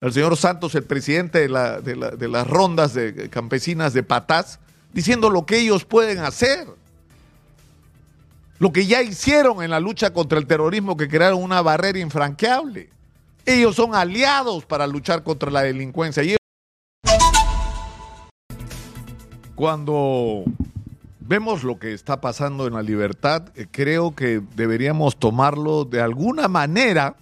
al señor Santos, el presidente de, la, de, la, de las rondas de campesinas de Patás, diciendo lo que ellos pueden hacer. Lo que ya hicieron en la lucha contra el terrorismo, que crearon una barrera infranqueable. Ellos son aliados para luchar contra la delincuencia. Y cuando vemos lo que está pasando en la libertad, eh, creo que deberíamos tomarlo de alguna manera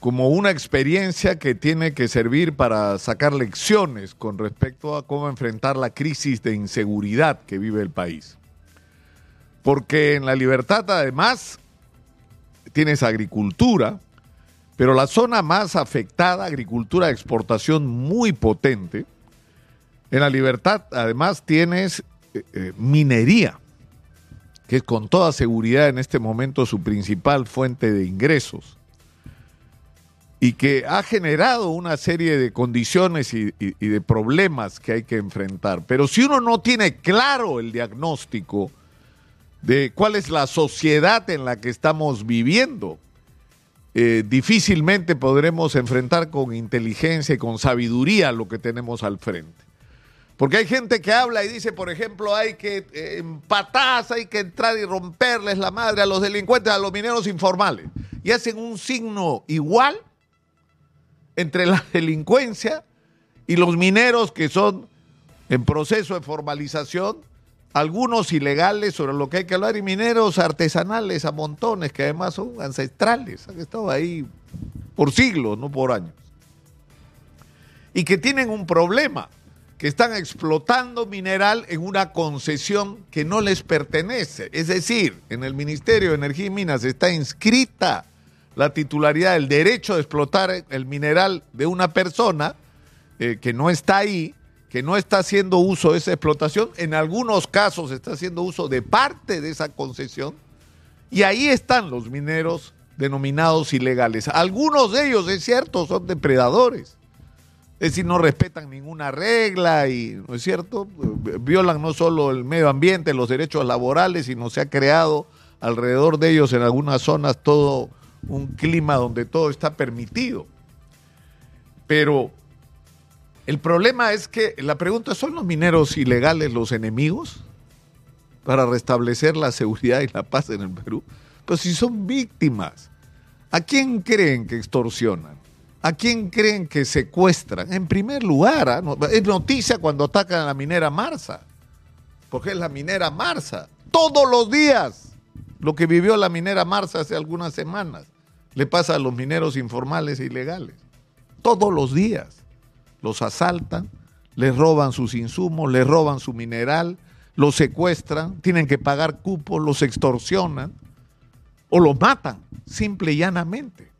como una experiencia que tiene que servir para sacar lecciones con respecto a cómo enfrentar la crisis de inseguridad que vive el país. Porque en la libertad además tienes agricultura, pero la zona más afectada, agricultura de exportación muy potente, en la libertad además tienes eh, eh, minería, que es con toda seguridad en este momento su principal fuente de ingresos y que ha generado una serie de condiciones y, de problemas que hay que enfrentar. Pero si uno no tiene claro el diagnóstico de cuál es la sociedad en la que estamos viviendo, eh, difícilmente podremos enfrentar con inteligencia y con sabiduría lo que tenemos al frente. Porque hay gente que habla y dice, por ejemplo, hay que eh, hay que entrar y romperles la madre a los delincuentes, a los mineros informales. Y hacen un signo igual entre la delincuencia y los mineros que son en proceso de formalización, algunos ilegales sobre lo que hay que hablar y mineros artesanales a montones que además son ancestrales, han estado ahí por siglos, no por años. Y que tienen un problema, que están explotando mineral en una concesión que no les pertenece. Es decir, en el Ministerio de Energía y Minas está inscrita la titularidad del derecho de explotar el mineral de una persona eh, que no está ahí, que no está haciendo uso de esa explotación, en algunos casos está haciendo uso de parte de esa concesión, y ahí están los mineros denominados ilegales. Algunos de ellos, es cierto, son depredadores, es decir, no respetan ninguna regla y, ¿no es cierto?, violan no solo el medio ambiente, los derechos laborales, sino se ha creado alrededor de ellos en algunas zonas todo un clima donde todo está permitido. Pero el problema es que la pregunta, ¿son los mineros ilegales los enemigos para restablecer la seguridad y la paz en el Perú? Pues si son víctimas, ¿a quién creen que extorsionan? ¿A quién creen que secuestran? En primer lugar, ¿eh? es noticia cuando atacan a la minera Marsa, porque es la minera Marsa. Todos los días, lo que vivió la minera Marsa hace algunas semanas le pasa a los mineros informales e ilegales. Todos los días los asaltan, les roban sus insumos, les roban su mineral, los secuestran, tienen que pagar cupos, los extorsionan o los matan, simple y llanamente.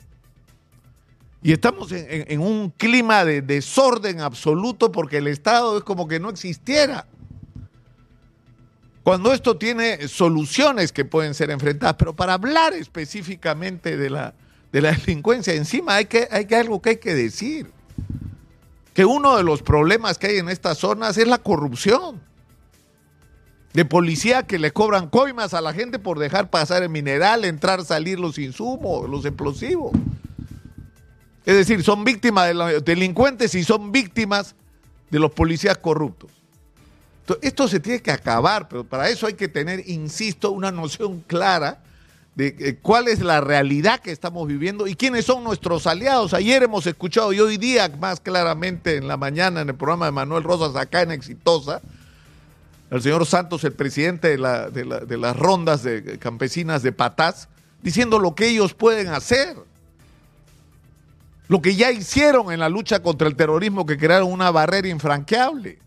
Y estamos en, en, en, un clima de desorden absoluto porque el Estado es como que no existiera. Cuando esto tiene soluciones que pueden ser enfrentadas, pero para hablar específicamente de la, de la delincuencia. Encima hay que, hay algo que hay que decir. Que uno de los problemas que hay en estas zonas es la corrupción. De policía que le cobran coimas a la gente por dejar pasar el mineral, entrar, salir los insumos, los explosivos. Es decir, son víctimas de los delincuentes y son víctimas de los policías corruptos. Entonces, esto se tiene que acabar, pero para eso hay que tener, insisto, una noción clara de eh, cuál es la realidad que estamos viviendo y quiénes son nuestros aliados. Ayer hemos escuchado y hoy día más claramente en la mañana en el programa de Manuel Rosas acá en Exitosa, el señor Santos, el presidente de, la, de, la, de las rondas de campesinas de Patás, diciendo lo que ellos pueden hacer. Lo que ya hicieron en la lucha contra el terrorismo, que crearon una barrera infranqueable.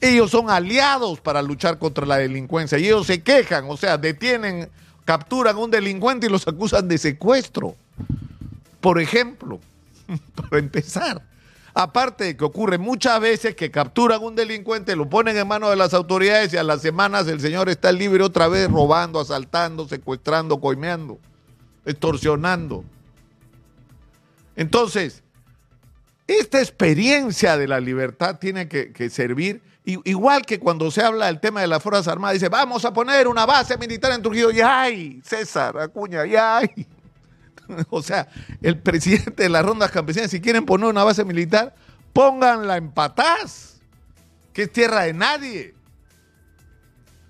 Ellos son aliados para luchar contra la delincuencia y ellos se quejan, o sea, detienen capturan a un delincuente y los acusan de secuestro. Por ejemplo, para empezar. Aparte de que ocurre muchas veces que capturan un delincuente, lo ponen en manos de las autoridades y a las semanas el señor está libre otra vez robando, asaltando, secuestrando, coimeando, extorsionando. Entonces, esta experiencia de la libertad tiene que, servir Igual que cuando se habla del tema de las Fuerzas Armadas, dice, vamos a poner una base militar en Trujillo. Y ay, César Acuña, y ay, o sea, el presidente de las rondas campesinas, si quieren poner una base militar, pónganla en Patás, que es tierra de nadie.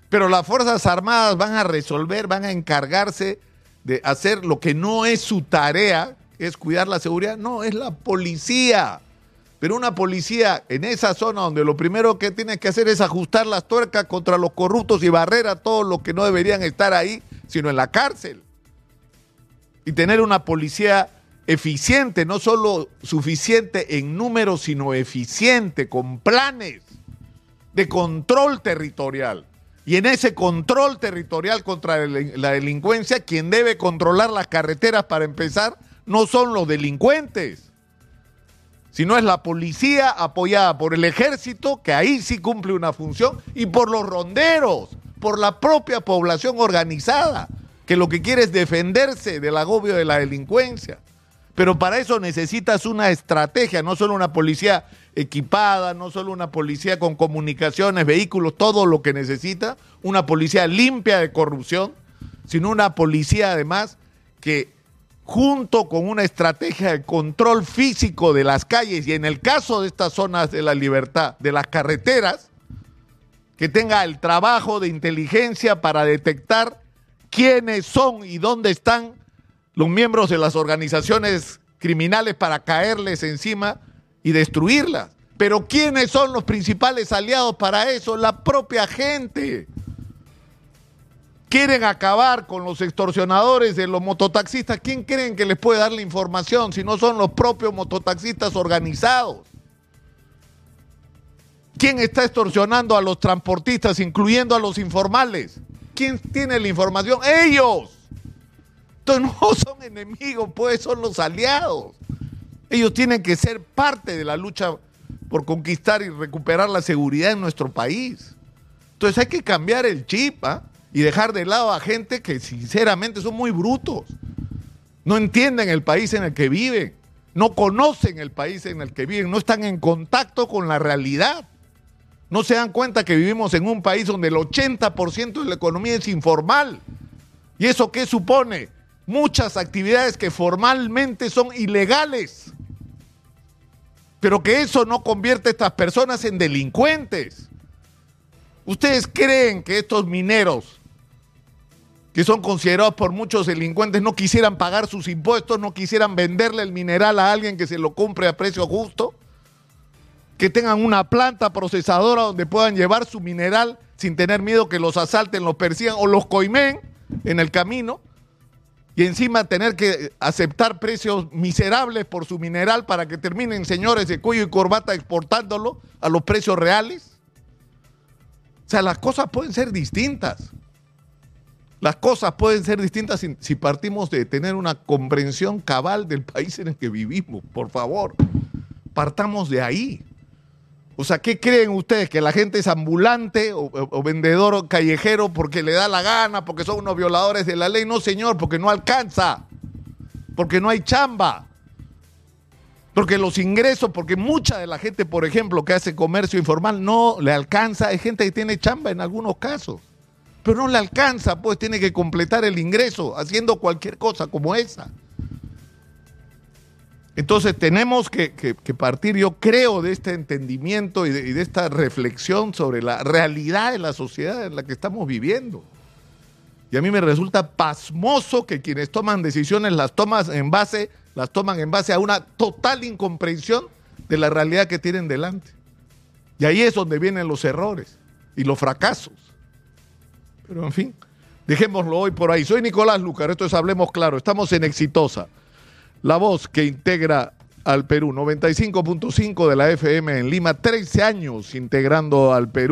Pero las Fuerzas Armadas van a resolver, van a encargarse de hacer lo que no es su tarea, es cuidar la seguridad. No, es la policía. Pero una policía en esa zona donde lo primero que tiene que hacer es ajustar las tuercas contra los corruptos y barrer a todos los que no deberían estar ahí, sino en la cárcel. Y tener una policía eficiente, no solo suficiente en números, sino eficiente, con planes de control territorial. Y en ese control territorial contra la delincuencia, quien debe controlar las carreteras para empezar no son los delincuentes, sino es la policía apoyada por el ejército, que ahí sí cumple una función, y por los ronderos, por la propia población organizada, que lo que quiere es defenderse del agobio de la delincuencia. Pero para eso necesitas una estrategia, no solo una policía equipada, no solo una policía con comunicaciones, vehículos, todo lo que necesita, una policía limpia de corrupción, sino una policía además que junto con una estrategia de control físico de las calles y en el caso de estas zonas de la libertad, de las carreteras, que tenga el trabajo de inteligencia para detectar quiénes son y dónde están los miembros de las organizaciones criminales para caerles encima y destruirlas. Pero ¿quiénes son los principales aliados para eso? La propia gente. Quieren acabar con los extorsionadores de los mototaxistas. ¿Quién creen que les puede dar la información si no son los propios mototaxistas organizados? ¿Quién está extorsionando a los transportistas, incluyendo a los informales? ¿Quién tiene la información? Ellos. Entonces no son enemigos, pues son los aliados. Ellos tienen que ser parte de la lucha por conquistar y recuperar la seguridad en nuestro país. Entonces hay que cambiar el chip ¿ah? Y dejar de lado a gente que sinceramente son muy brutos. No entienden el país en el que viven, no conocen el país en el que viven, no están en contacto con la realidad. No se dan cuenta que vivimos en un país donde el 80% de la economía es informal. ¿Y eso qué supone? Muchas actividades que formalmente son ilegales pero que eso no convierte a estas personas en delincuentes. ¿Ustedes creen que estos mineros, que son considerados por muchos delincuentes, no quisieran pagar sus impuestos, no quisieran venderle el mineral a alguien que se lo compre a precio justo? Que tengan una planta procesadora donde puedan llevar su mineral sin tener miedo que los asalten, los persigan o los coimen en el camino y encima tener que aceptar precios miserables por su mineral para que terminen señores de cuello y corbata exportándolo a los precios reales. O sea, las cosas pueden ser distintas. Las cosas pueden ser distintas si, partimos de tener una comprensión cabal del país en el que vivimos. Por favor, partamos de ahí. O sea, ¿qué creen ustedes? ¿Que la gente es ambulante o, vendedor callejero porque le da la gana, porque son unos violadores de la ley? No, señor, porque no alcanza, porque no hay chamba, porque los ingresos, porque mucha de la gente, por ejemplo, que hace comercio informal no le alcanza. Hay gente que tiene chamba en algunos casos, pero no le alcanza, pues tiene que completar el ingreso haciendo cualquier cosa como esa. Entonces tenemos que, partir, yo creo, de este entendimiento y de, esta reflexión sobre la realidad de la sociedad en la que estamos viviendo. Y a mí me resulta pasmoso que quienes toman decisiones las toman en base, las toman en base a una total incomprensión de la realidad que tienen delante. Y ahí es donde vienen los errores y los fracasos. Pero en fin, dejémoslo hoy por ahí. Soy Nicolás Lucar, esto es Hablemos Claro, estamos en Exitosa la voz que integra al Perú. 95.5 de la FM en Lima, 13 años integrando al Perú.